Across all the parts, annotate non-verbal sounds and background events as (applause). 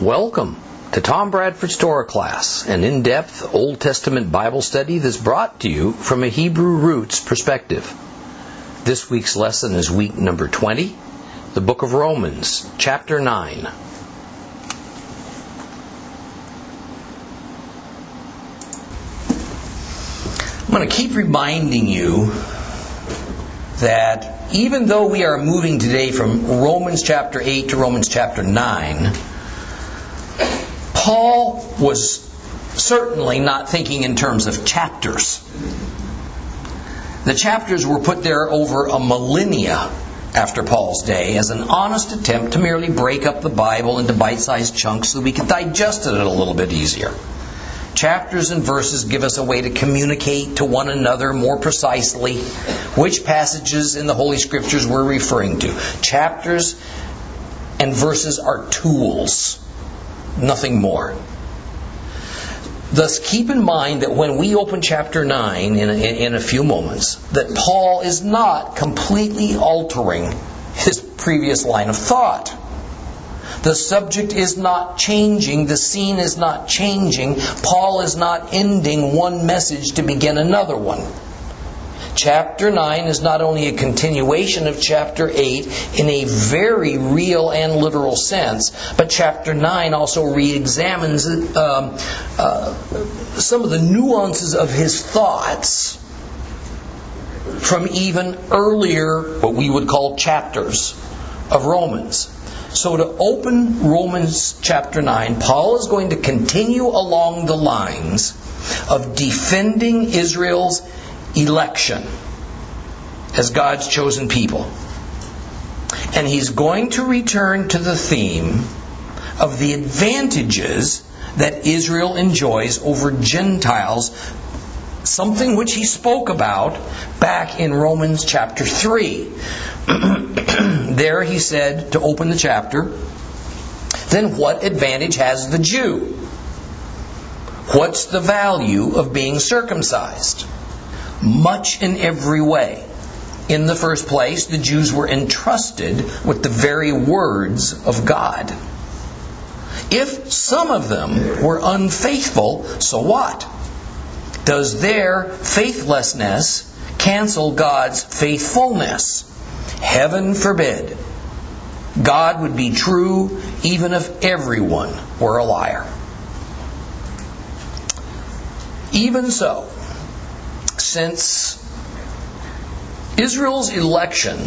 Welcome to Tom Bradford's Torah class, an in depth Old Testament Bible study that's brought to you from a Hebrew roots perspective. This week's lesson is week number 20, the book of Romans, chapter 9. I'm going to keep reminding you that even though we are moving today from Romans chapter 8 to Romans chapter 9, Paul was certainly not thinking in terms of chapters. The chapters were put there over a millennia after Paul's day as an honest attempt to merely break up the Bible into bite sized chunks so we could digest it a little bit easier. Chapters and verses give us a way to communicate to one another more precisely which passages in the Holy Scriptures we're referring to. Chapters and verses are tools nothing more. Thus, keep in mind that when we open chapter 9 in a, in a few moments, that Paul is not completely altering his previous line of thought. The subject is not changing, the scene is not changing, Paul is not ending one message to begin another one. Chapter 9 is not only a continuation of chapter 8 in a very real and literal sense, but chapter 9 also re examines um, uh, some of the nuances of his thoughts from even earlier, what we would call chapters of Romans. So, to open Romans chapter 9, Paul is going to continue along the lines of defending Israel's election as God's chosen people. And he's going to return to the theme of the advantages that Israel enjoys over Gentiles, something which he spoke about back in Romans chapter 3. (clears throat) there he said, to open the chapter, then what advantage has the Jew? What's the value of being circumcised? Much in every way. In the first place, the Jews were entrusted with the very words of God. If some of them were unfaithful, so what? Does their faithlessness cancel God's faithfulness? Heaven forbid. God would be true even if everyone were a liar. Even so, since Israel's election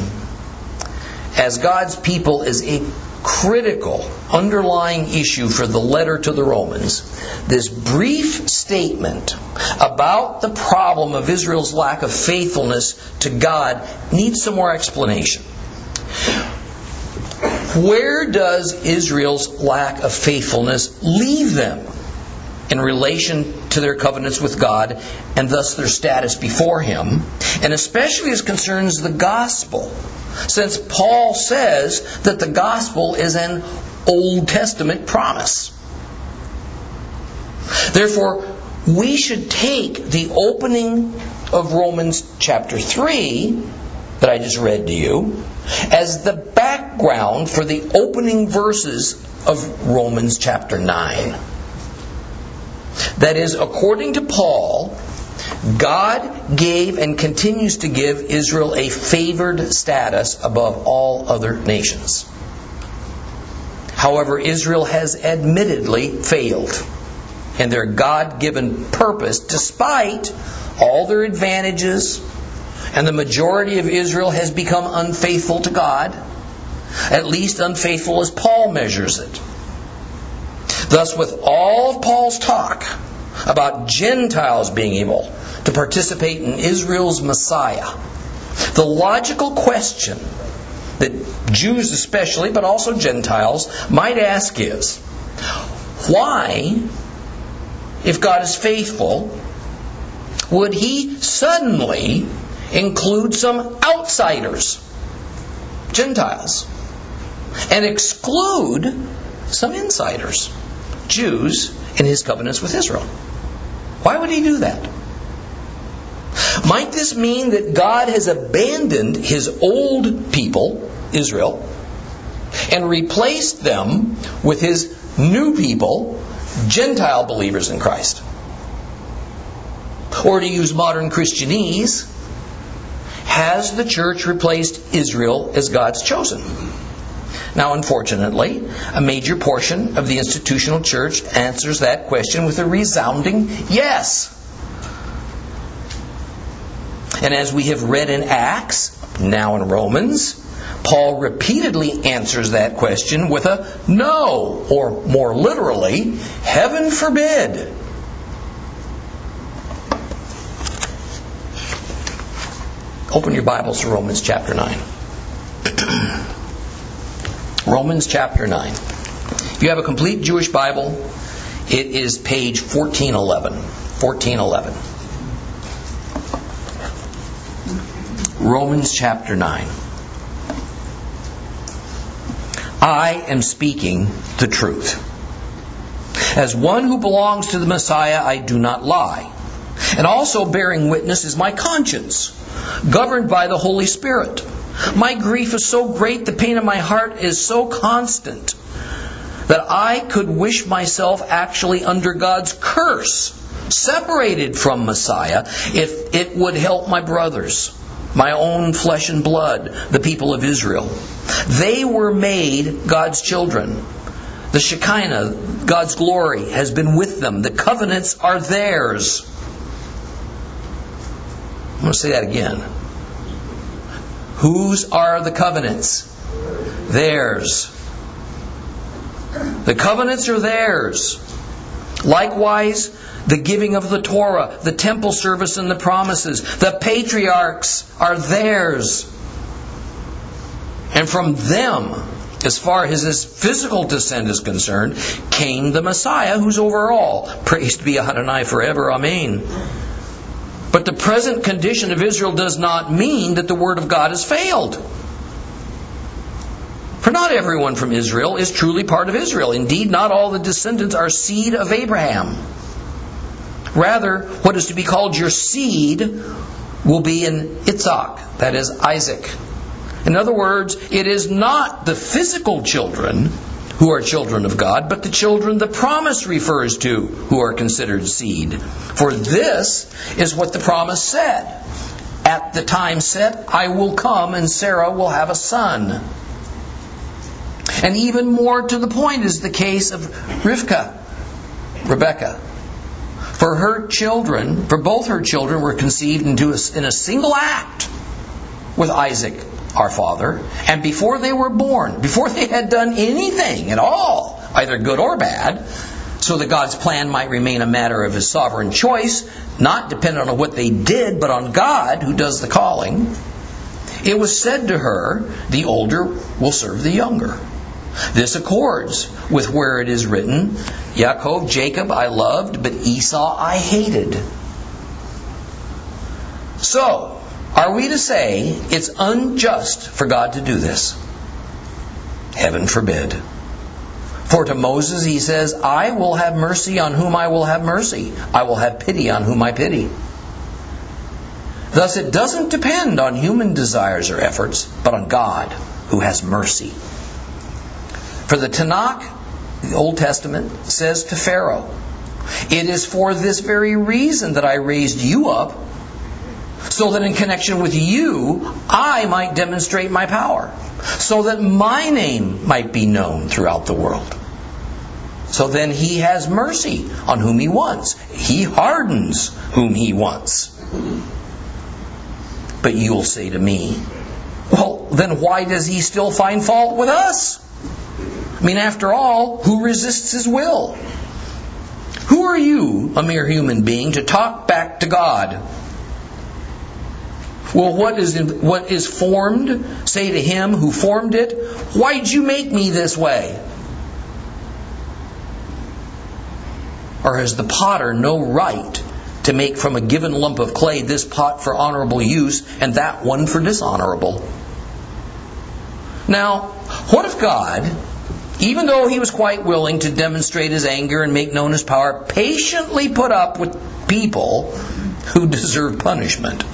as God's people is a critical underlying issue for the letter to the Romans, this brief statement about the problem of Israel's lack of faithfulness to God needs some more explanation. Where does Israel's lack of faithfulness leave them in relation to their covenants with God and thus their status before Him, and especially as concerns the gospel, since Paul says that the gospel is an Old Testament promise. Therefore, we should take the opening of Romans chapter 3 that I just read to you as the background for the opening verses of Romans chapter 9. That is, according to Paul, God gave and continues to give Israel a favored status above all other nations. However, Israel has admittedly failed in their God given purpose despite all their advantages, and the majority of Israel has become unfaithful to God, at least unfaithful as Paul measures it. Thus, with all of Paul's talk about Gentiles being able to participate in Israel's Messiah, the logical question that Jews especially, but also Gentiles, might ask is why, if God is faithful, would he suddenly include some outsiders, Gentiles, and exclude some insiders? Jews in his covenants with Israel. Why would he do that? Might this mean that God has abandoned his old people, Israel, and replaced them with his new people, Gentile believers in Christ. Or to use modern Christianese, has the church replaced Israel as God's chosen? Now, unfortunately, a major portion of the institutional church answers that question with a resounding yes. And as we have read in Acts, now in Romans, Paul repeatedly answers that question with a no, or more literally, heaven forbid. Open your Bibles to Romans chapter 9. (clears throat) Romans chapter 9. If you have a complete Jewish Bible, it is page 1411. 1411. Romans chapter 9. I am speaking the truth. As one who belongs to the Messiah, I do not lie. And also bearing witness is my conscience, governed by the Holy Spirit. My grief is so great, the pain of my heart is so constant, that I could wish myself actually under God's curse, separated from Messiah, if it would help my brothers my own flesh and blood, the people of Israel. They were made God's children. The Shekinah, God's glory, has been with them. The covenants are theirs. I'm going to say that again. Whose are the covenants? Theirs. The covenants are theirs. Likewise, the giving of the Torah, the temple service and the promises. The patriarchs are theirs. And from them, as far as his physical descent is concerned, came the Messiah who's over all. Praised be Adonai forever. Amen. But the present condition of Israel does not mean that the word of God has failed. For not everyone from Israel is truly part of Israel. Indeed, not all the descendants are seed of Abraham. Rather, what is to be called your seed will be in Itzhak, that is Isaac. In other words, it is not the physical children who are children of God, but the children the promise refers to who are considered seed. For this is what the promise said. At the time set, I will come and Sarah will have a son. And even more to the point is the case of Rivka, Rebecca. For her children, for both her children were conceived into a, in a single act with Isaac, our father, and before they were born, before they had done anything at all, either good or bad, so that God's plan might remain a matter of his sovereign choice, not dependent on what they did, but on God who does the calling, it was said to her, The older will serve the younger. This accords with where it is written, Yaakov, Jacob I loved, but Esau I hated. So, are we to say it's unjust for God to do this? Heaven forbid. For to Moses he says, I will have mercy on whom I will have mercy. I will have pity on whom I pity. Thus, it doesn't depend on human desires or efforts, but on God who has mercy. For the Tanakh, the Old Testament, says to Pharaoh, It is for this very reason that I raised you up, so that in connection with you, I might demonstrate my power, so that my name might be known throughout the world. So then he has mercy on whom he wants. He hardens whom he wants. But you'll say to me, well, then why does he still find fault with us? I mean, after all, who resists his will? Who are you, a mere human being, to talk back to God? Well, what is, what is formed? Say to him who formed it, Why'd you make me this way? Or has the potter no right to make from a given lump of clay this pot for honorable use and that one for dishonorable? Now, what if God even though he was quite willing to demonstrate his anger and make known his power, patiently put up with people who deserve punishment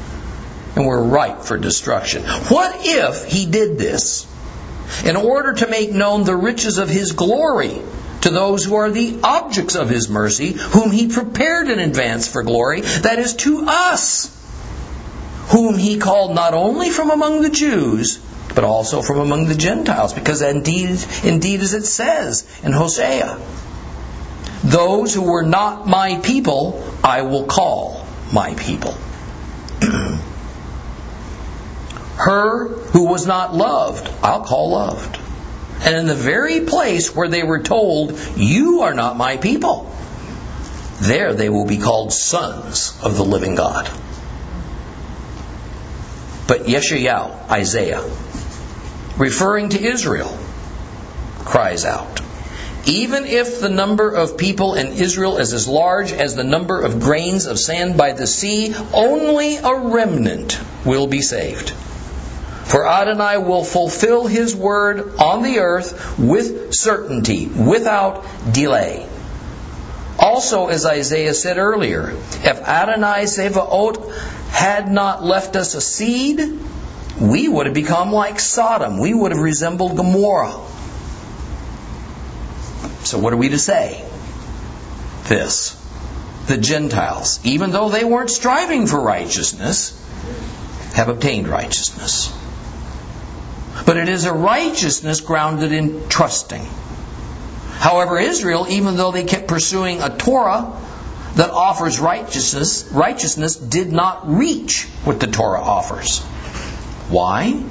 and were ripe for destruction. What if he did this in order to make known the riches of his glory to those who are the objects of his mercy, whom he prepared in advance for glory, that is, to us, whom he called not only from among the Jews, but also from among the Gentiles, because indeed, indeed as it says in Hosea, those who were not my people, I will call my people. Her who was not loved, I'll call loved. And in the very place where they were told, You are not my people, there they will be called sons of the living God. But Yeshayahu, Isaiah, referring to Israel, cries out, Even if the number of people in Israel is as large as the number of grains of sand by the sea, only a remnant will be saved. For Adonai will fulfill his word on the earth with certainty, without delay. Also, as Isaiah said earlier, if Adonai Sevaot had not left us a seed, we would have become like Sodom. We would have resembled Gomorrah. So, what are we to say? This. The Gentiles, even though they weren't striving for righteousness, have obtained righteousness. But it is a righteousness grounded in trusting. However, Israel, even though they kept pursuing a Torah that offers righteousness, righteousness did not reach what the Torah offers. Why?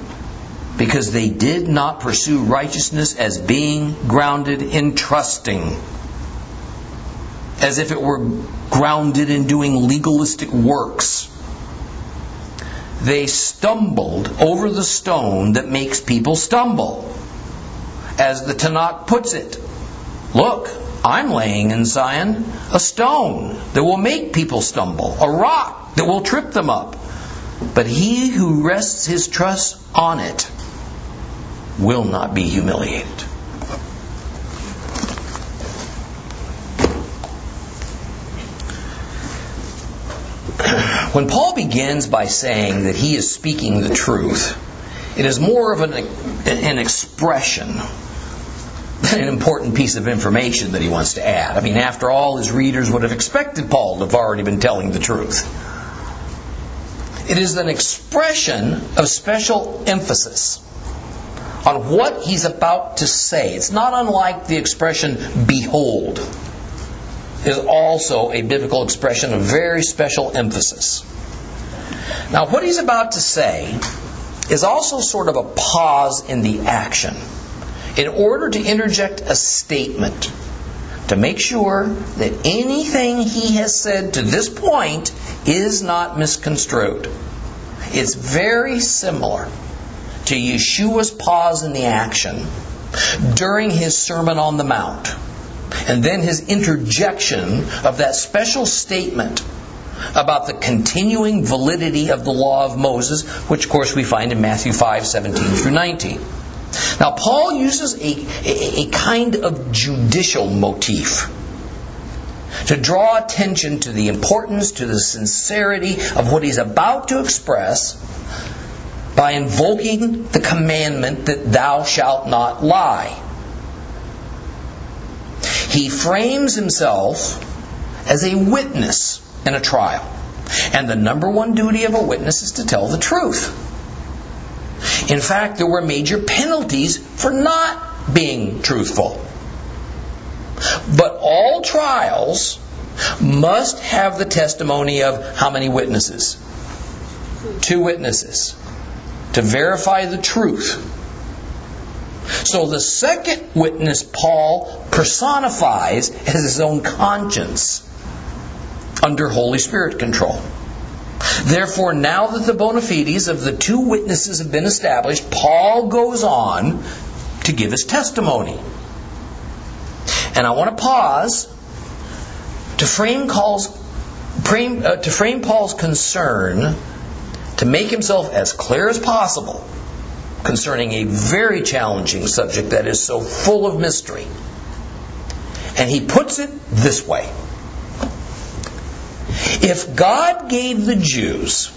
Because they did not pursue righteousness as being grounded in trusting. As if it were grounded in doing legalistic works they stumbled over the stone that makes people stumble. As the Tanakh puts it, look, I'm laying in Zion a stone that will make people stumble, a rock that will trip them up. But he who rests his trust on it will not be humiliated. When Paul begins by saying that he is speaking the truth, it is more of an, an expression than an important piece of information that he wants to add. I mean, after all, his readers would have expected Paul to have already been telling the truth. It is an expression of special emphasis on what he's about to say. It's not unlike the expression, behold is also a biblical expression of very special emphasis. Now, what he's about to say is also sort of a pause in the action in order to interject a statement to make sure that anything he has said to this point is not misconstrued. It's very similar to Yeshua's pause in the action during his Sermon on the Mount and then his interjection of that special statement about the continuing validity of the law of Moses, which of course we find in Matthew 5 17 through 19. Now, Paul uses a, a, kind of judicial motif to draw attention to the importance, to the sincerity of what he's about to express by invoking the commandment that thou shalt not lie. He frames himself as a witness in a trial. And the number one duty of a witness is to tell the truth. In fact, there were major penalties for not being truthful. But all trials must have the testimony of how many witnesses? Two witnesses to verify the truth so the second witness Paul personifies as his own conscience under Holy Spirit control. Therefore, now that the bona fides of the two witnesses have been established, Paul goes on to give his testimony. And I want to pause to frame, Paul's, frame, uh, to frame Paul's concern to make himself as clear as possible concerning a very challenging subject that is so full of mystery. And he puts it this way If God gave the Jews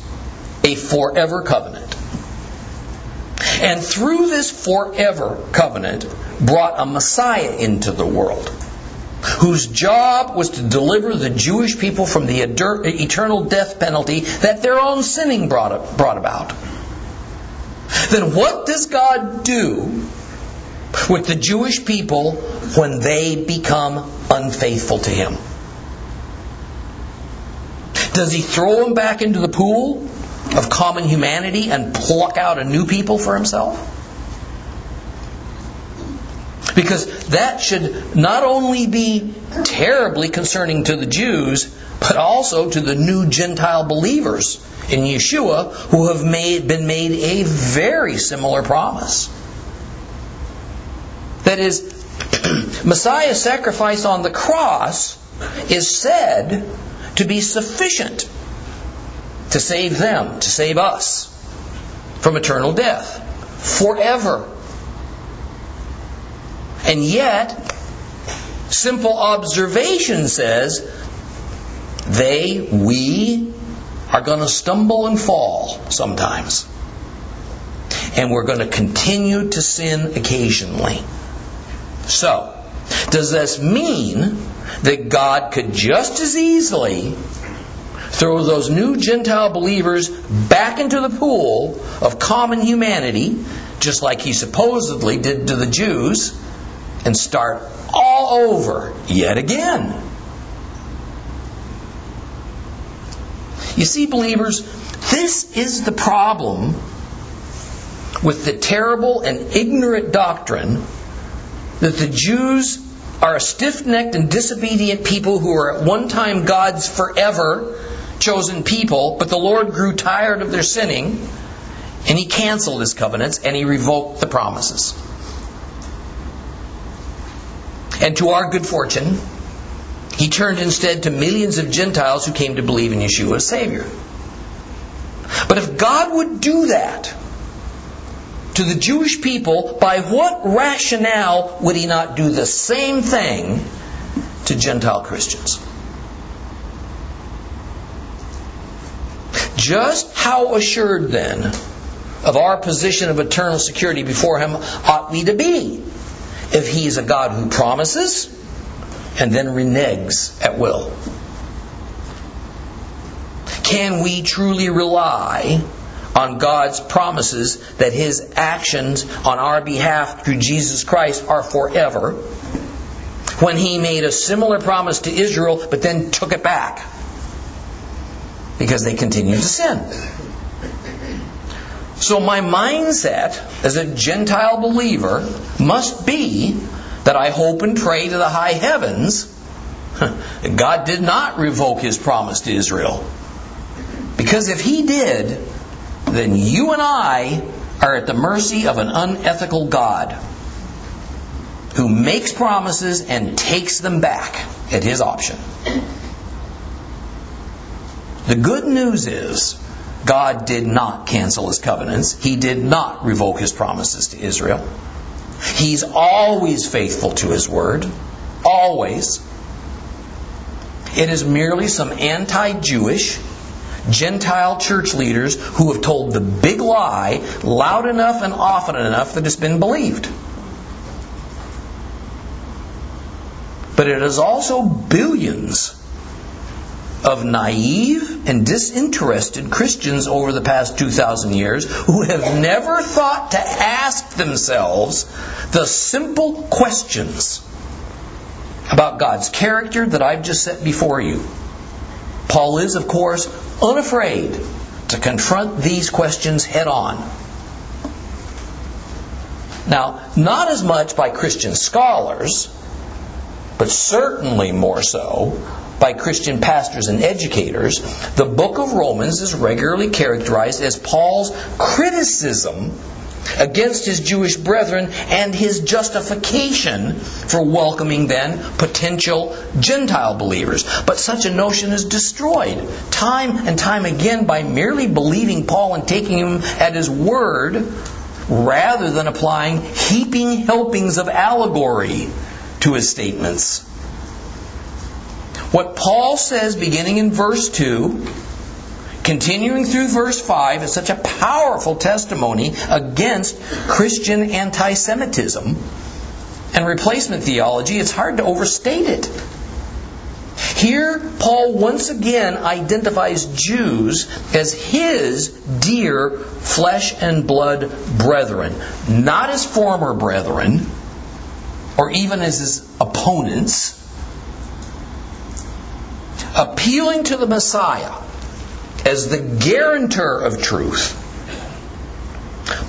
a forever covenant, And through this forever covenant, brought a Messiah into the world whose job was to deliver the Jewish people from the eternal death penalty that their own sinning brought, brought about. Then what does God do with the Jewish people when they become unfaithful to Him? Does He throw them back into the pool of common humanity and pluck out a new people for Himself? Because that should not only be terribly concerning to the Jews, but also to the new Gentile believers in Yeshua who have made, been made a very similar promise. That is, (clears throat) Messiah's sacrifice on the cross is said to be sufficient to save them, to save us from eternal death forever. And yet, simple observation says they, we, are going to stumble and fall sometimes. And we're going to continue to sin occasionally. So, does this mean that God could just as easily throw those new Gentile believers back into the pool of common humanity, just like he supposedly did to the Jews, and start all over yet again. You see, believers, this is the problem with the terrible and ignorant doctrine that the Jews are a stiff necked and disobedient people who are at one time God's forever chosen people, but the Lord grew tired of their sinning and he canceled his covenants and he revoked the promises. And to our good fortune, he turned instead to millions of Gentiles who came to believe in Yeshua as Savior. But if God would do that to the Jewish people, by what rationale would he not do the same thing to Gentile Christians? Just how assured then of our position of eternal security before him ought we to be? If he is a God who promises and then reneges at will? Can we truly rely on God's promises that his actions on our behalf through Jesus Christ are forever? When he made a similar promise to Israel but then took it back because they continued to sin. So my mindset as a Gentile believer must be that I hope and pray to the high heavens. That God did not revoke his promise to Israel. Because if he did, then you and I are at the mercy of an unethical God who makes promises and takes them back at his option. The good news is God did not cancel his covenants. He did not revoke his promises to Israel. He's always faithful to his word. Always. It is merely some anti Jewish, Gentile church leaders who have told the big lie loud enough and often enough that it's been believed. But it is also billions of naive and disinterested Christians over the past 2,000 years who have never thought to ask themselves the simple questions about God's character that I've just set before you. Paul is, of course, unafraid to confront these questions head on. Now, not as much by Christian scholars, but certainly more so by Christian pastors and educators, the book of Romans is regularly characterized as Paul's criticism against his Jewish brethren and his justification for welcoming then potential Gentile believers. But such a notion is destroyed time and time again by merely believing Paul and taking him at his word rather than applying heaping helpings of allegory to his statements. What Paul says beginning in verse 2 Continuing through verse 5 is such a powerful testimony against Christian anti Semitism and replacement theology, it's hard to overstate it. Here, Paul once again identifies Jews as his dear flesh and blood brethren, not as former brethren, or even as his opponents. Appealing to the Messiah as the guarantor of truth.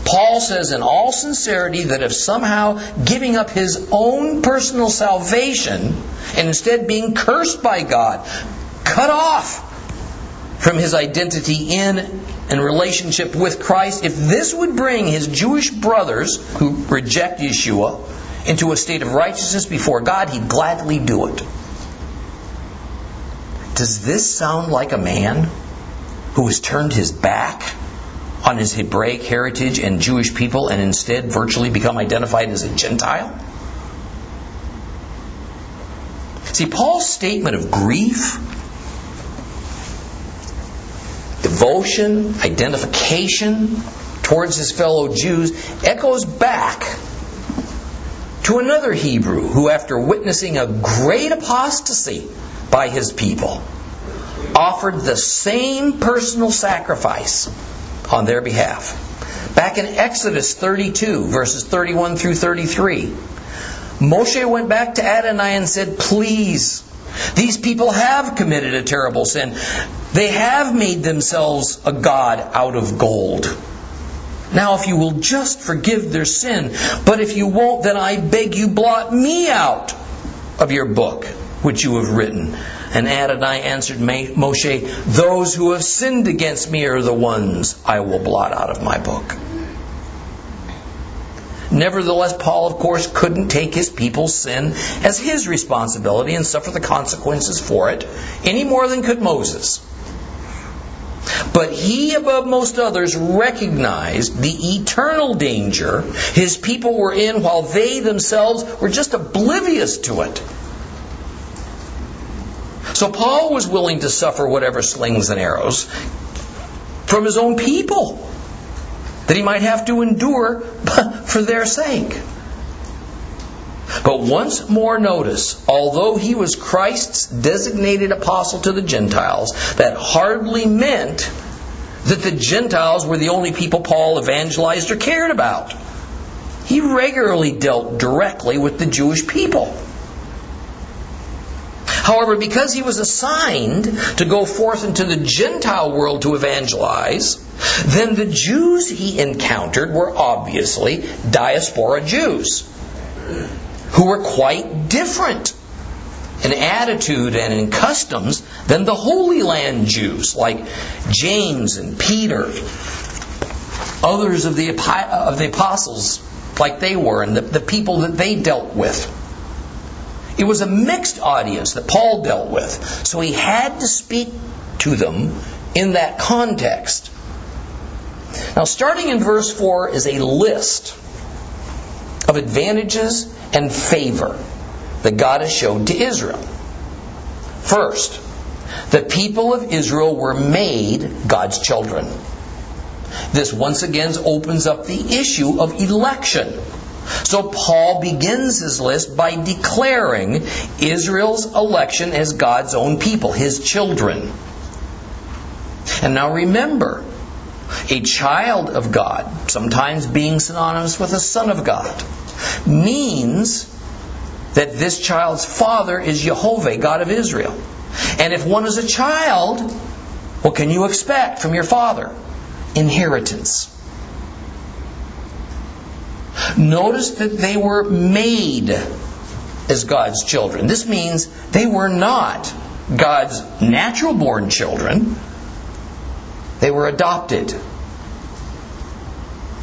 Paul says in all sincerity that if somehow giving up his own personal salvation and instead being cursed by God, cut off from his identity in and relationship with Christ, if this would bring his Jewish brothers who reject Yeshua into a state of righteousness before God, he'd gladly do it. Does this sound like a man who has turned his back on his Hebraic heritage and Jewish people and instead virtually become identified as a Gentile? See, Paul's statement of grief, devotion, identification towards his fellow Jews echoes back to another Hebrew who, after witnessing a great apostasy by his people, offered the same personal sacrifice on their behalf. Back in Exodus 32, verses 31 through 33, Moshe went back to Adonai and said, Please, these people have committed a terrible sin. They have made themselves a god out of gold. Now, if you will just forgive their sin, but if you won't, then I beg you, blot me out of your book which you have written. And Adonai answered Moshe, Those who have sinned against me are the ones I will blot out of my book. Nevertheless, Paul, of course, couldn't take his people's sin as his responsibility and suffer the consequences for it any more than could Moses. But he, above most others, recognized the eternal danger his people were in while they themselves were just oblivious to it. So Paul was willing to suffer whatever slings and arrows from his own people that he might have to endure (laughs) for their sake. But once more notice, although he was Christ's designated apostle to the Gentiles, that hardly meant that the Gentiles were the only people Paul evangelized or cared about. He regularly dealt directly with the Jewish people. However, because he was assigned to go forth into the Gentile world to evangelize, then the Jews he encountered were obviously diaspora Jews, who were quite different in attitude and in customs than the Holy Land Jews, like James and Peter, others of the, of the apostles, like they were, and the, the people that they dealt with. It was a mixed audience that Paul dealt with, so he had to speak to them in that context. Now, starting in verse 4 is a list of advantages and favor that God has showed to Israel. First, the people of Israel were made God's children. This once again opens up the issue of election. So Paul begins his list by declaring Israel's election as God's own people, his children. And now remember, a child of God, sometimes being synonymous with a son of God, means that this child's father is Jehovah, God of Israel. And if one is a child, what can you expect from your father? Inheritance. Notice that they were made as God's children. This means they were not God's natural born children, they were adopted.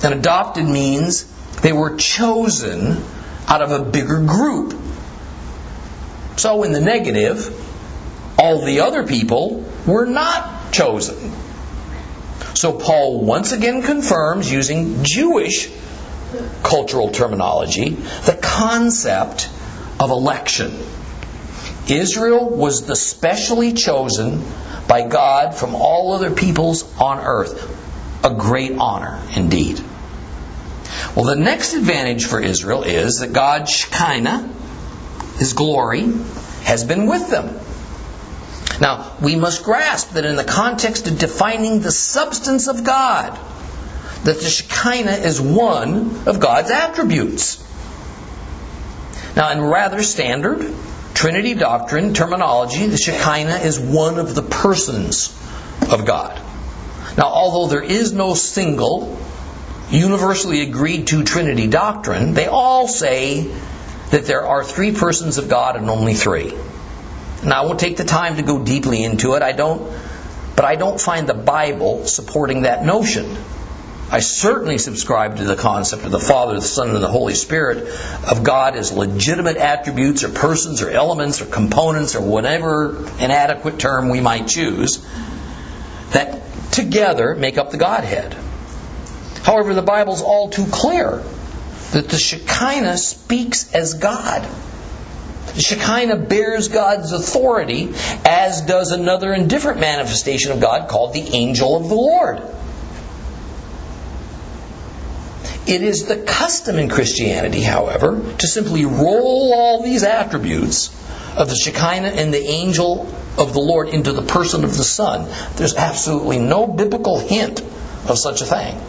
And adopted means they were chosen out of a bigger group. So, in the negative, all the other people were not chosen. So, Paul once again confirms using Jewish cultural terminology, the concept of election. Israel was the specially chosen by God from all other peoples on earth. A great honor indeed. Well, the next advantage for Israel is that God's Shekinah, His glory, has been with them. Now, we must grasp that in the context of defining the substance of God, that the Shekinah is one of God's attributes. Now, in rather standard Trinity doctrine terminology, the Shekinah is one of the persons of God. Now, although there is no single, universally agreed to Trinity doctrine, they all say that there are three persons of God and only three. Now, I won't take the time to go deeply into it. I don't, but I don't find the Bible supporting that notion. I certainly subscribe to the concept of the Father, the Son, and the Holy Spirit of God as legitimate attributes or persons or elements or components or whatever inadequate term we might choose that together make up the Godhead. However, the Bible's all too clear that the Shekinah speaks as God. The Shekinah bears God's authority, as does another and different manifestation of God called the angel of the Lord. It is the custom in Christianity, however, to simply roll all these attributes of the Shekinah and the angel of the Lord into the person of the Son. There's absolutely no biblical hint of such a thing.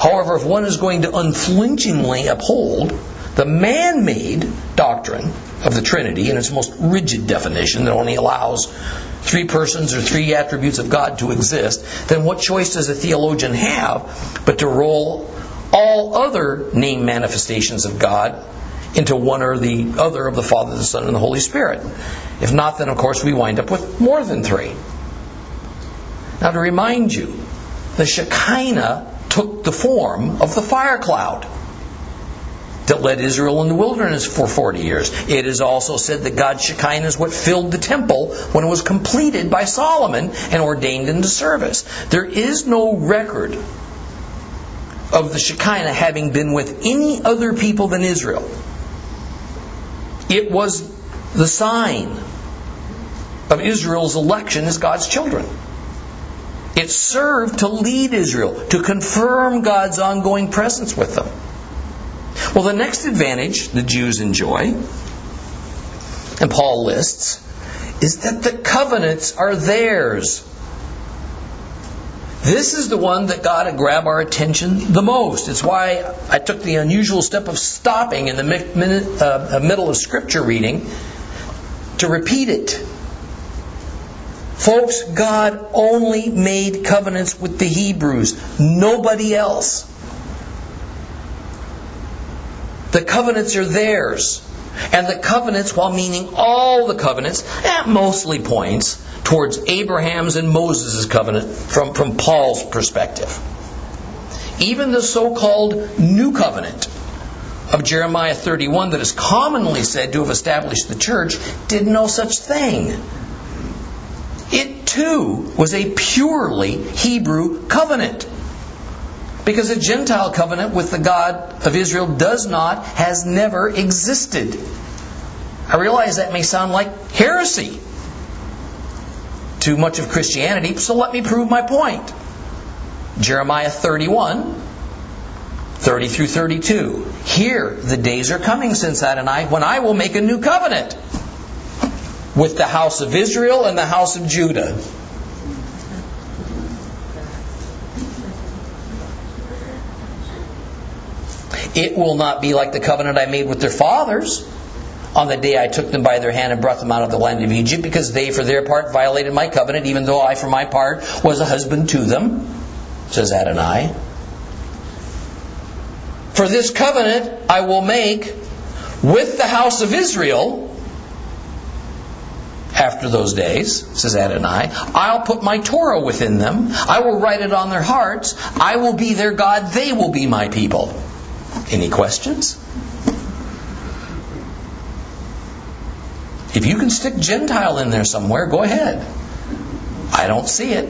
However, if one is going to unflinchingly uphold the man made doctrine of the Trinity in its most rigid definition that only allows three persons or three attributes of God to exist, then what choice does a theologian have but to roll all other name manifestations of God into one or the other of the Father, the Son, and the Holy Spirit? If not, then of course we wind up with more than three. Now, to remind you, the Shekinah took the form of the fire cloud that led Israel in the wilderness for 40 years. It is also said that God's Shekinah is what filled the temple when it was completed by Solomon and ordained into service. There is no record of the Shekinah having been with any other people than Israel. It was the sign of Israel's election as God's children. It served to lead Israel, to confirm God's ongoing presence with them. Well, the next advantage the Jews enjoy, and Paul lists, is that the covenants are theirs. This is the one that got to grab our attention the most. It's why I took the unusual step of stopping in the uh, uh, middle of scripture reading to repeat it. Folks, God only made covenants with the Hebrews, nobody else. The covenants are theirs. And the covenants, while meaning all the covenants, that mostly points towards Abraham's and Moses' covenant from, from Paul's perspective. Even the so called New Covenant of Jeremiah 31, that is commonly said to have established the church, did no such thing. It too was a purely Hebrew covenant. Because a Gentile covenant with the God of Israel does not, has never existed. I realize that may sound like heresy to much of Christianity, so let me prove my point. Jeremiah 31, 30 through 32. Here, the days are coming, since Adonai, when I will make a new covenant with the house of Israel and the house of Judah It will not be like the covenant I made with their fathers on the day I took them by their hand and brought them out of the land of Egypt, because they, for their part, violated my covenant, even though I, for my part, was a husband to them, says Adonai. For this covenant I will make with the house of Israel after those days, says Adonai. I'll put my Torah within them. I will write it on their hearts. I will be their God. They will be my people. Any questions? If you can stick Gentile in there somewhere, go ahead. I don't see it.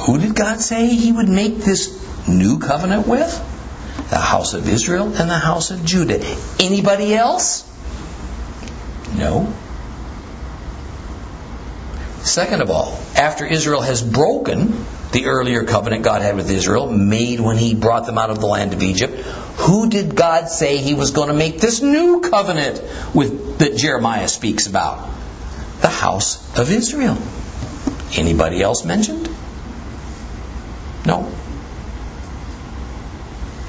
Who did God say he would make this new covenant with? The house of Israel and the house of Judah. Anybody else? No. Second of all, after Israel has broken the earlier covenant God had with Israel, made when he brought them out of the land of Egypt, who did God say he was going to make this new covenant with that Jeremiah speaks about? The house of Israel. Anybody else mentioned? No.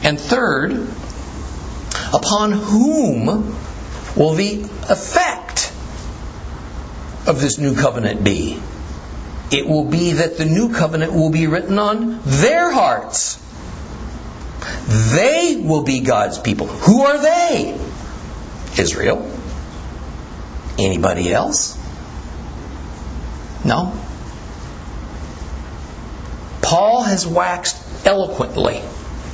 And third, upon whom will the effect of this new covenant be? It will be that the new covenant will be written on their hearts. They will be God's people. Who are they? Israel. Anybody else? No. Paul has waxed eloquently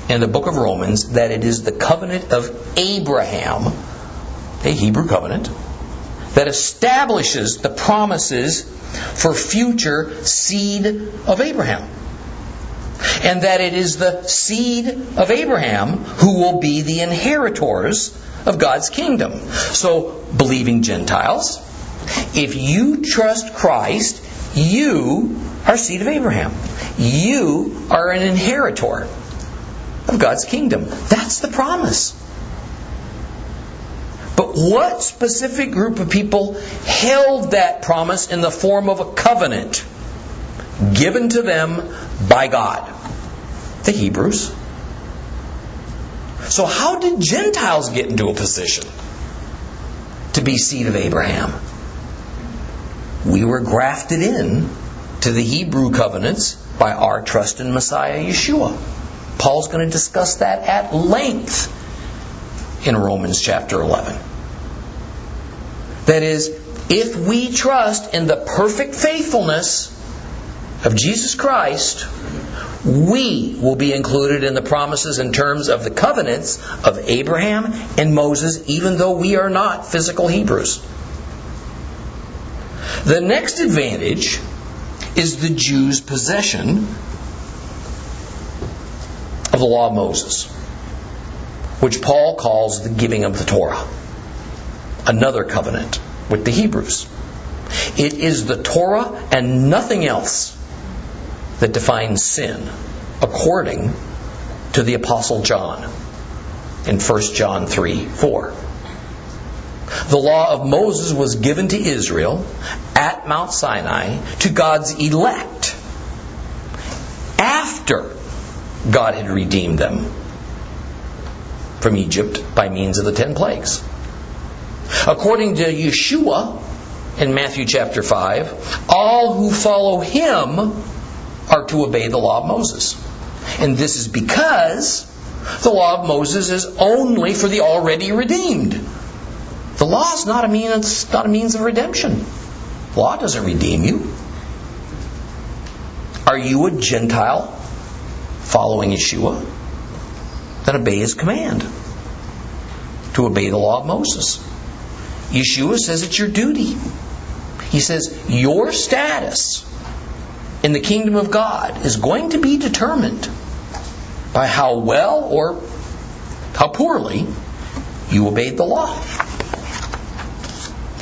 in the book of Romans that it is the covenant of Abraham, a Hebrew covenant, that establishes the promises for future seed of Abraham. And that it is the seed of Abraham who will be the inheritors of God's kingdom. So, believing Gentiles, if you trust Christ, you are seed of Abraham. You are an inheritor of God's kingdom. That's the promise. What specific group of people held that promise in the form of a covenant given to them by God? The Hebrews. So, how did Gentiles get into a position to be seed of Abraham? We were grafted in to the Hebrew covenants by our trust in Messiah Yeshua. Paul's going to discuss that at length in Romans chapter 11. That is, if we trust in the perfect faithfulness of Jesus Christ, we will be included in the promises in terms of the covenants of Abraham and Moses, even though we are not physical Hebrews. The next advantage is the Jews' possession of the law of Moses, which Paul calls the giving of the Torah, another covenant with the Hebrews. It is the Torah and nothing else that defines sin, according to the Apostle John in 1 John 3 4. The law of Moses was given to Israel at Mount Sinai to God's elect after God had redeemed them from Egypt by means of the ten plagues. According to Yeshua in Matthew chapter 5, all who follow him are to obey the law of Moses. And this is because the law of Moses is only for the already redeemed. The law is not a means, not a means of redemption. Law doesn't redeem you. Are you a Gentile following Yeshua, then obey his command to obey the law of Moses. Yeshua says it's your duty. He says your status in the kingdom of God is going to be determined by how well or how poorly you obeyed the law.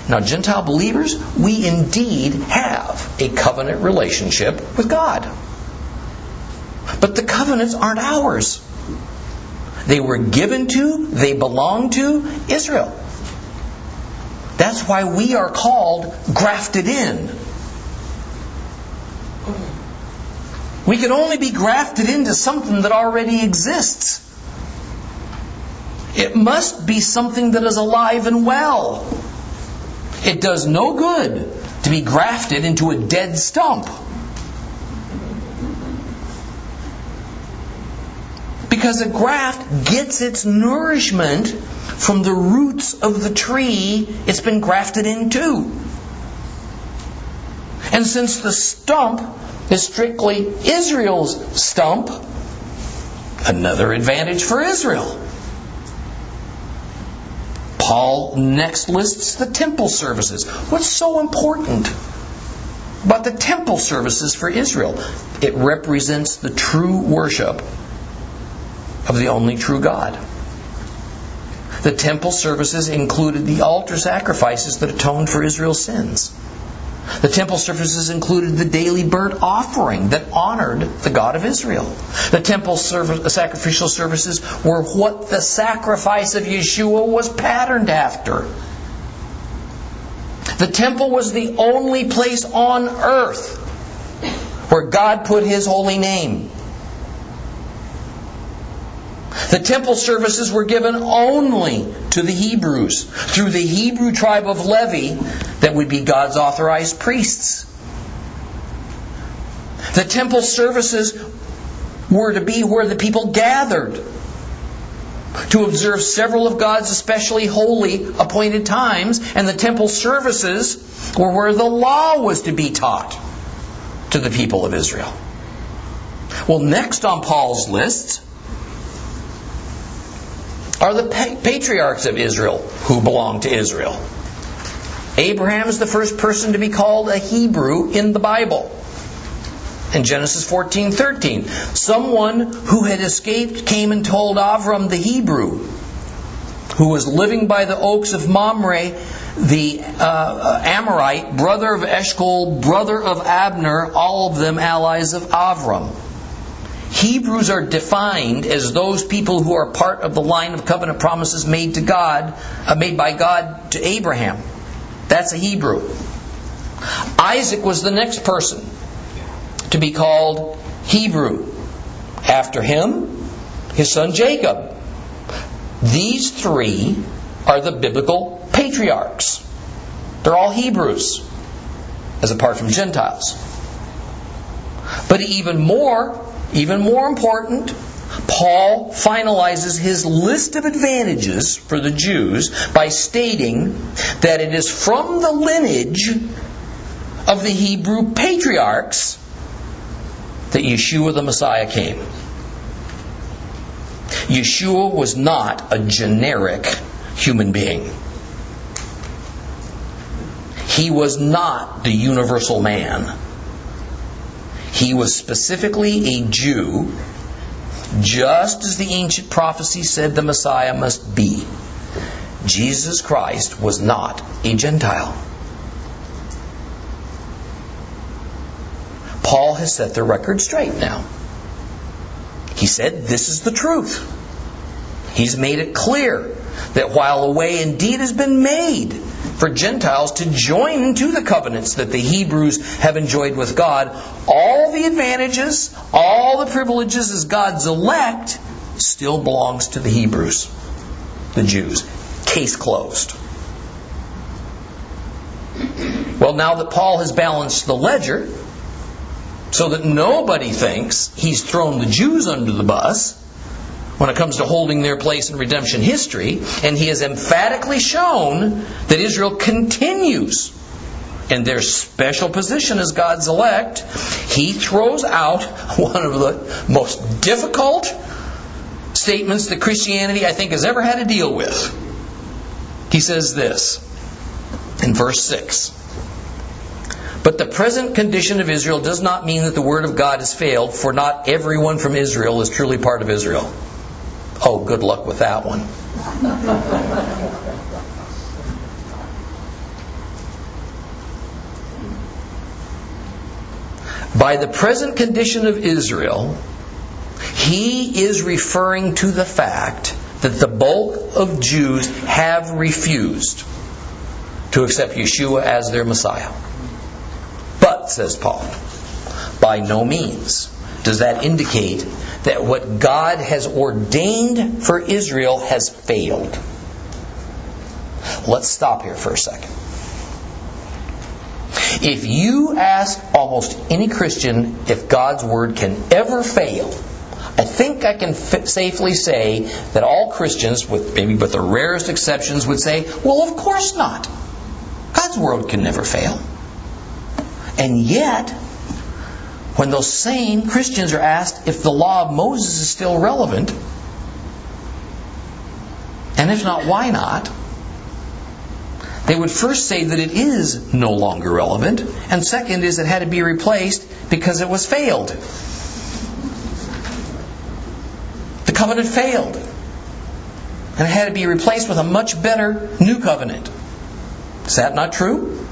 Now, Gentile believers, we indeed have a covenant relationship with God. But the covenants aren't ours. They were given to, they belong to Israel. That's why we are called grafted in. We can only be grafted into something that already exists. It must be something that is alive and well. It does no good to be grafted into a dead stump. Because a graft gets its nourishment from the roots of the tree it's been grafted into. And since the stump is strictly Israel's stump, another advantage for Israel. Paul next lists the temple services. What's so important about the temple services for Israel? It represents the true worship of the only true God. The temple services included the altar sacrifices that atoned for Israel's sins. The temple services included the daily burnt offering that honored the God of Israel. The temple service, uh, sacrificial services were what the sacrifice of Yeshua was patterned after. The temple was the only place on earth where God put his holy name. The temple services were given only to the Hebrews through the Hebrew tribe of Levi that would be God's authorized priests. The temple services were to be where the people gathered to observe several of God's especially holy appointed times, and the temple services were where the law was to be taught to the people of Israel. Well, next on Paul's list are the patriarchs of Israel who belong to Israel. Abraham is the first person to be called a Hebrew in the Bible. In Genesis 14:13, someone who had escaped came and told Avram the Hebrew, who was living by the oaks of Mamre, the uh, Amorite, brother of Eshcol, brother of Abner, all of them allies of Avram. Hebrews are defined as those people who are part of the line of covenant promises made to God, uh, made by God to Abraham. That's a Hebrew. Isaac was the next person to be called Hebrew. After him, his son Jacob. These three are the biblical patriarchs. They're all Hebrews, as apart from Gentiles. But even more even more important, Paul finalizes his list of advantages for the Jews by stating that it is from the lineage of the Hebrew patriarchs that Yeshua the Messiah came. Yeshua was not a generic human being. He was not the universal man. He was specifically a Jew, just as the ancient prophecy said the Messiah must be. Jesus Christ was not a Gentile. Paul has set the record straight now. He said, This is the truth. He's made it clear that while a way indeed has been made for Gentiles to join to the covenants that the Hebrews have enjoyed with God, all the advantages, all the privileges as God's elect still belongs to the Hebrews, the Jews. Case closed. Well, now that Paul has balanced the ledger, so that nobody thinks he's thrown the Jews under the bus, when it comes to holding their place in redemption history, and he has emphatically shown that Israel continues in their special position as God's elect, he throws out (laughs) one of the most difficult statements that Christianity, I think, has ever had to deal with. He says this in verse 6. But the present condition of Israel does not mean that the word of God has failed, for not everyone from Israel is truly part of Israel. Oh, good luck with that one. By the present condition of Israel, he is referring to the fact that the bulk of Jews have refused to accept Yeshua as their Messiah. But, says Paul, by no means does that indicate that what God has ordained for Israel has failed. Let's stop here for a second. If you ask almost any Christian if God's word can ever fail, I think I can f- safely say that all Christians, with maybe with the rarest exceptions, would say, "Well, of course not. God's word can never fail." And yet, when those same Christians are asked if the law of Moses is still relevant, and if not, why not? They would first say that it is no longer relevant, and second is it had to be replaced because it was failed. The covenant failed. and it had to be replaced with a much better new covenant. Is that not true?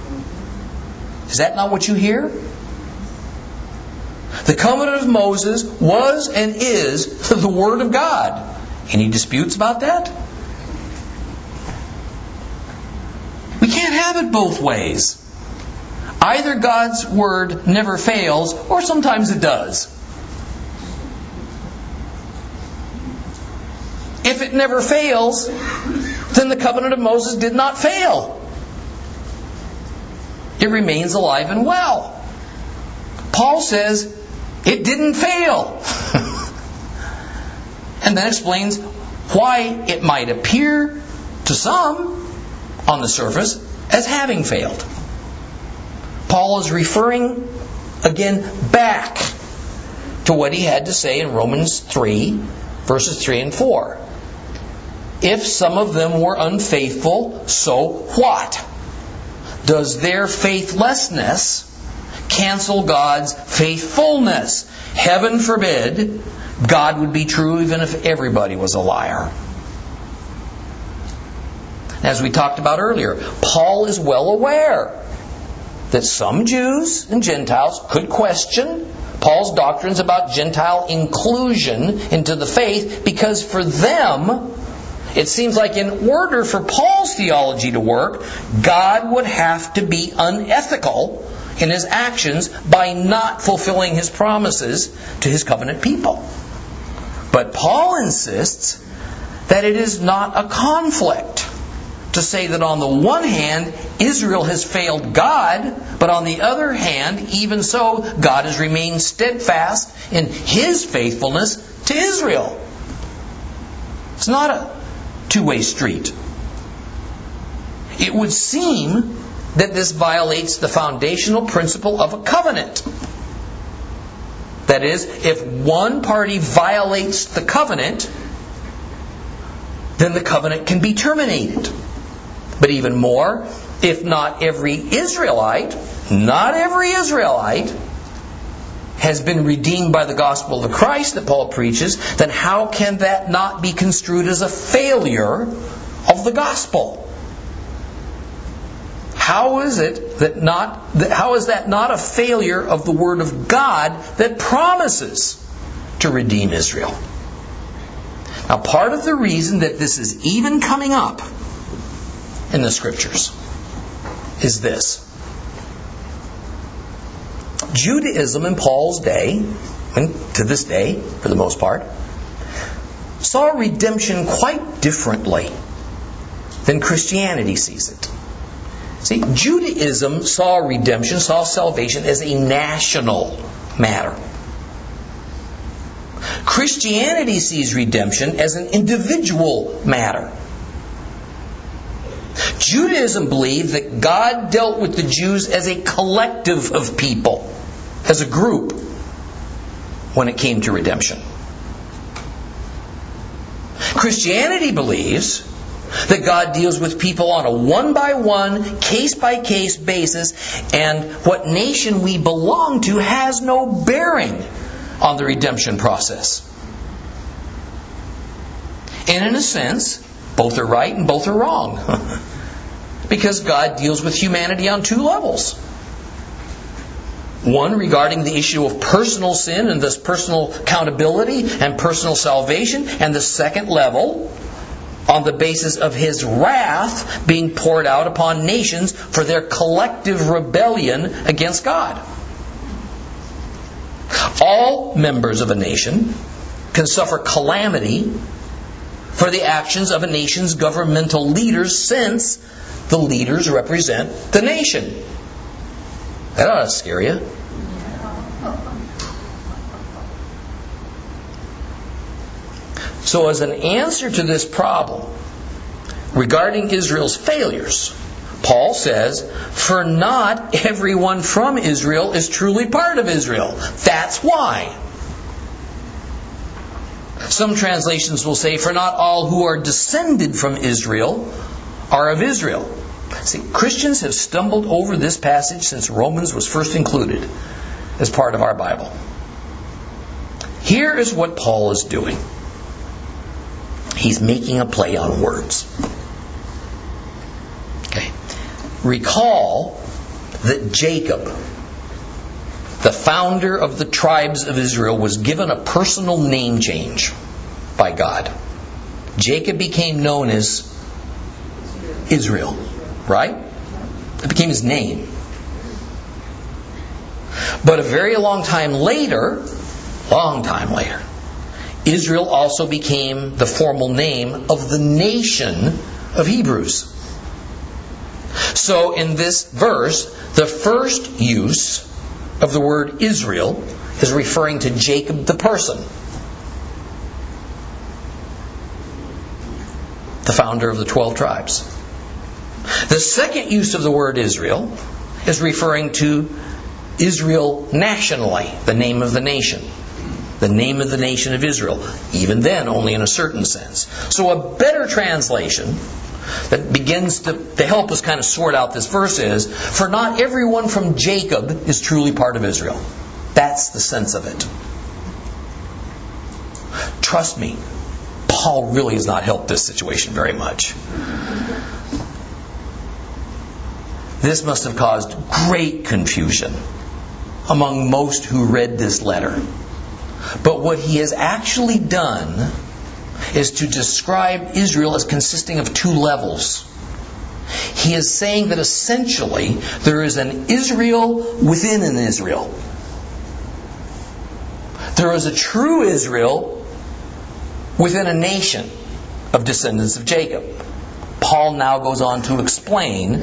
Is that not what you hear? The covenant of Moses was and is (laughs) the Word of God. Any disputes about that? We can't have it both ways. Either God's Word never fails, or sometimes it does. If it never fails, then the covenant of Moses did not fail. It remains alive and well. Paul says it didn't fail. (laughs) and then explains why it might appear to some on the surface as having failed. Paul is referring again back to what he had to say in Romans 3, verses 3 and 4. If some of them were unfaithful, so what? Does their faithlessness cancel God's faithfulness? Heaven forbid God would be true even if everybody was a liar. As we talked about earlier, Paul is well aware that some Jews and Gentiles could question Paul's doctrines about Gentile inclusion into the faith because for them, it seems like in order for Paul's theology to work, God would have to be unethical in his actions by not fulfilling his promises to his covenant people. But Paul insists that it is not a conflict to say that on the one hand, Israel has failed God, but on the other hand, even so, God has remained steadfast in his faithfulness to Israel. It's not a two way street. It would seem that this violates the foundational principle of a covenant. That is, if one party violates the covenant, then the covenant can be terminated. But even more, if not every Israelite, not every Israelite, has been redeemed by the gospel of Christ that Paul preaches, then how can that not be construed as a failure of the gospel? How is it that not how is that not a failure of the word of God that promises to redeem Israel? Now part of the reason that this is even coming up in the scriptures is this. Judaism in Paul's day, and to this day for the most part, saw redemption quite differently than Christianity sees it. See, Judaism saw redemption, saw salvation as a national matter. Christianity sees redemption as an individual matter. Judaism believed that God dealt with the Jews as a collective of people as a group when it came to redemption. Christianity believes that God deals with people on a one by one, case by case basis, and what nation we belong to has no bearing on the redemption process. And in a sense, both are right and both are wrong. (laughs) because God deals with humanity on two levels. One regarding the issue of personal sin and thus personal accountability and personal salvation, and the second level on the basis of his wrath being poured out upon nations for their collective rebellion against God. All members of a nation can suffer calamity for the actions of a nation's governmental leaders since the leaders represent the nation. That ought to scare you. So, as an answer to this problem regarding Israel's failures, Paul says, For not everyone from Israel is truly part of Israel. That's why. Some translations will say, For not all who are descended from Israel are of Israel. See, Christians have stumbled over this passage since Romans was first included as part of our Bible. Here is what Paul is doing. He's making a play on words. Okay. Recall that Jacob, the founder of the tribes of Israel, was given a personal name change by God. Jacob became known as Israel, right? It became his name. But a very long time later, long time later, Israel also became the formal name of the nation of Hebrews. So in this verse, the first use of the word Israel is referring to Jacob the person, the founder of the 12 tribes. The second use of the word Israel is referring to Israel nationally, the name of the nation. The name of the nation of Israel. Even then, only in a certain sense. So, a better translation that begins to, to help us kind of sort out this verse is For not everyone from Jacob is truly part of Israel. That's the sense of it. Trust me, Paul really has not helped this situation very much. This must have caused great confusion among most who read this letter. But what he has actually done is to describe Israel as consisting of two levels. He is saying that essentially there is an Israel within an Israel. There is a true Israel within a nation of descendants of Jacob. Paul now goes on to explain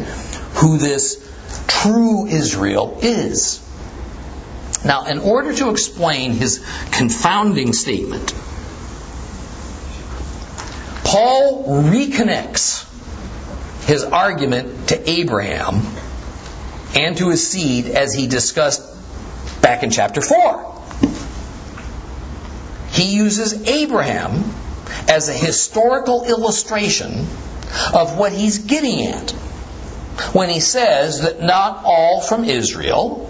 who this true Israel is. Now, in order to explain his confounding statement, Paul reconnects his argument to Abraham and to his seed as he discussed back in chapter 4. He uses Abraham as a historical illustration of what he's getting at when he says that not all from Israel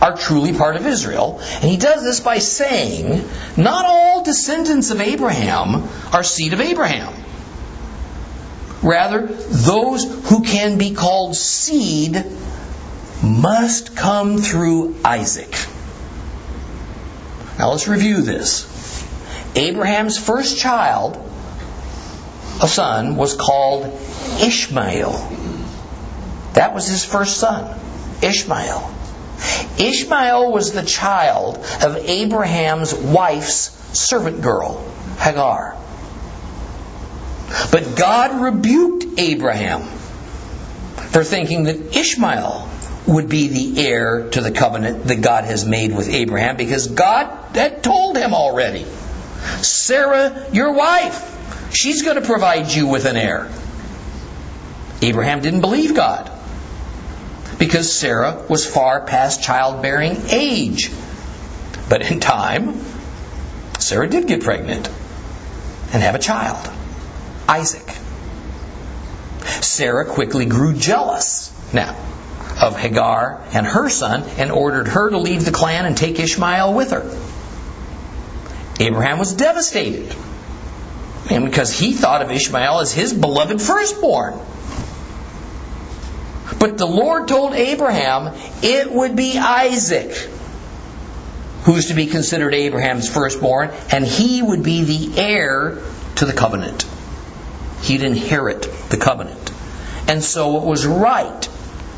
are truly part of Israel. And he does this by saying, not all descendants of Abraham are seed of Abraham. Rather, those who can be called seed must come through Isaac. Now let's review this. Abraham's first child, a son, was called Ishmael. That was his first son, Ishmael. Ishmael was the child of Abraham's wife's servant girl, Hagar. But God rebuked Abraham for thinking that Ishmael would be the heir to the covenant that God has made with Abraham because God had told him already Sarah, your wife, she's going to provide you with an heir. Abraham didn't believe God because Sarah was far past childbearing age. But in time, Sarah did get pregnant and have a child, Isaac. Sarah quickly grew jealous now of Hagar and her son and ordered her to leave the clan and take Ishmael with her. Abraham was devastated and because he thought of Ishmael as his beloved firstborn. But the Lord told Abraham it would be Isaac who's to be considered Abraham's firstborn, and he would be the heir to the covenant. He'd inherit the covenant. And so it was right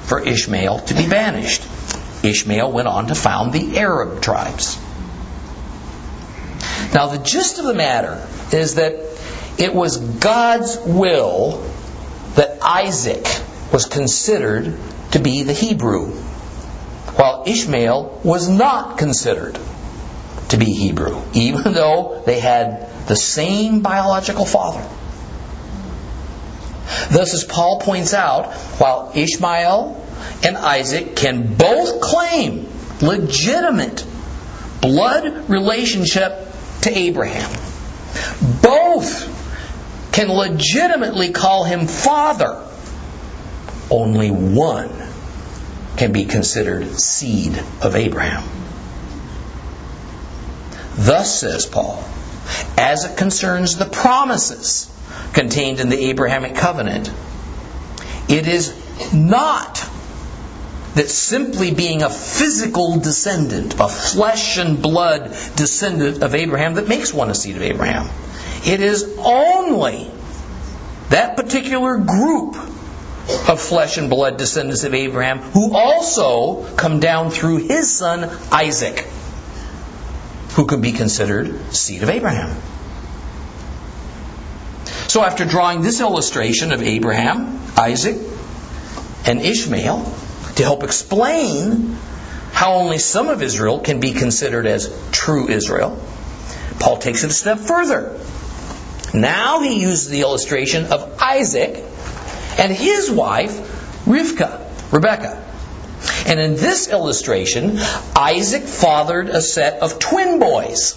for Ishmael to be banished. Ishmael went on to found the Arab tribes. Now, the gist of the matter is that it was God's will that Isaac was considered to be the Hebrew, while Ishmael was not considered to be Hebrew, (laughs) even though they had the same biological father. Thus, as Paul points out, while Ishmael and Isaac can both claim legitimate blood relationship to Abraham, both can legitimately call him father only one can be considered seed of Abraham. Thus says Paul, as it concerns the promises contained in the Abrahamic covenant, it is not that simply being a physical descendant, a flesh and blood descendant of Abraham, that makes one a seed of Abraham. It is only that particular group of flesh and blood descendants of Abraham who also come down through his son Isaac, who can be considered seed of Abraham. So, after drawing this illustration of Abraham, Isaac, and Ishmael to help explain how only some of Israel can be considered as true Israel, Paul takes it a step further. Now he uses the illustration of Isaac and his wife, Rivka, Rebecca. And in this illustration, Isaac fathered a set of twin boys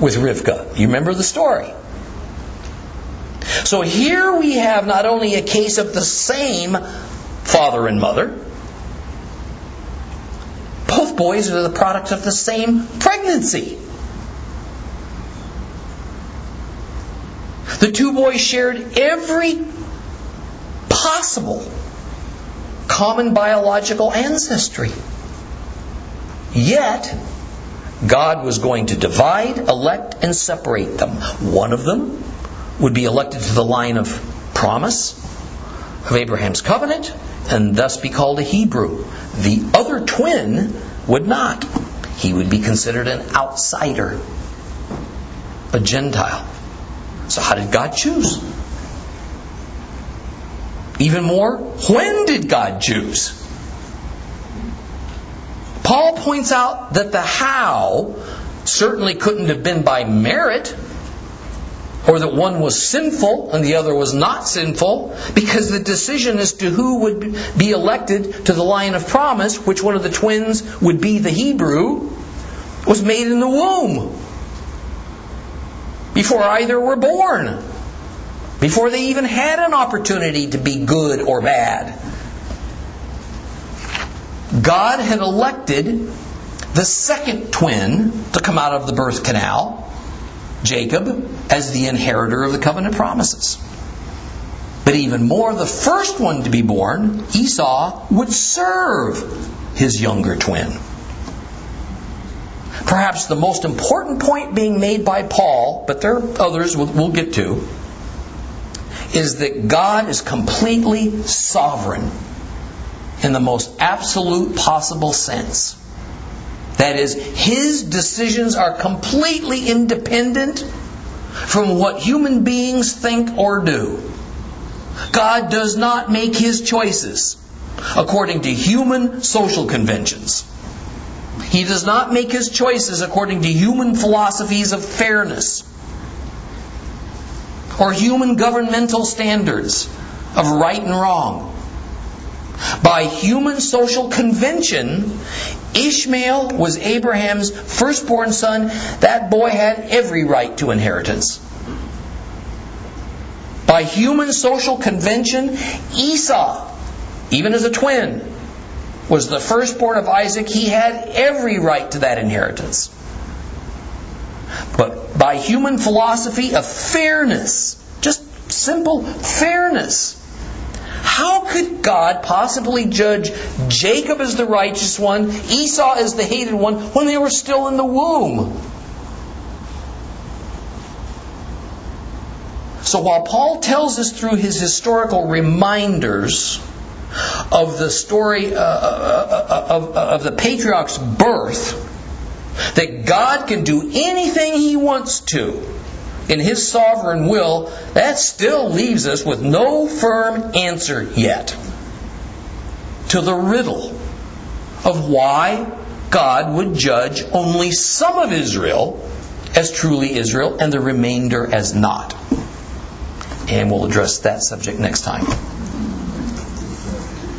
with Rivka. You remember the story. So here we have not only a case of the same father and mother, both boys are the product of the same pregnancy. The two boys shared every possible common biological ancestry. Yet, God was going to divide, elect, and separate them. One of them would be elected to the line of promise of Abraham's covenant and thus be called a Hebrew. The other twin would not. He would be considered an outsider, a Gentile. So, how did God choose? Even more, when did God choose? Paul points out that the how certainly couldn't have been by merit, or that one was sinful and the other was not sinful, because the decision as to who would be elected to the line of promise, which one of the twins would be the Hebrew, was made in the womb before either were born before they even had an opportunity to be good or bad. God had elected the second twin to come out of the birth canal, Jacob, as the inheritor of the covenant promises. But even more, the first one to be born, Esau, would serve his younger twin. Perhaps the most important point being made by Paul, but there are others we'll, get to, is that God is completely sovereign in the most absolute possible sense. That is, His decisions are completely independent from what human beings think or do. God does not make His choices according to human social conventions. He does not make His choices according to human philosophies of fairness or human governmental standards of right and wrong. By human social convention, Ishmael was Abraham's firstborn son. That boy had every right to inheritance. By human social convention, Esau, even as a twin, was the firstborn of Isaac. He had every right to that inheritance. But by human philosophy of fairness, just simple fairness, how could God possibly judge Jacob as the righteous one, Esau as the hated one, when they were still in the womb? So while Paul tells us through his historical reminders of the story uh, uh, uh of, of the patriarch's birth, that God can do anything He wants to in His sovereign will, that still leaves us with no firm answer yet to the riddle of why God would judge only some of Israel as truly Israel and the remainder as not. And we'll address that subject next time.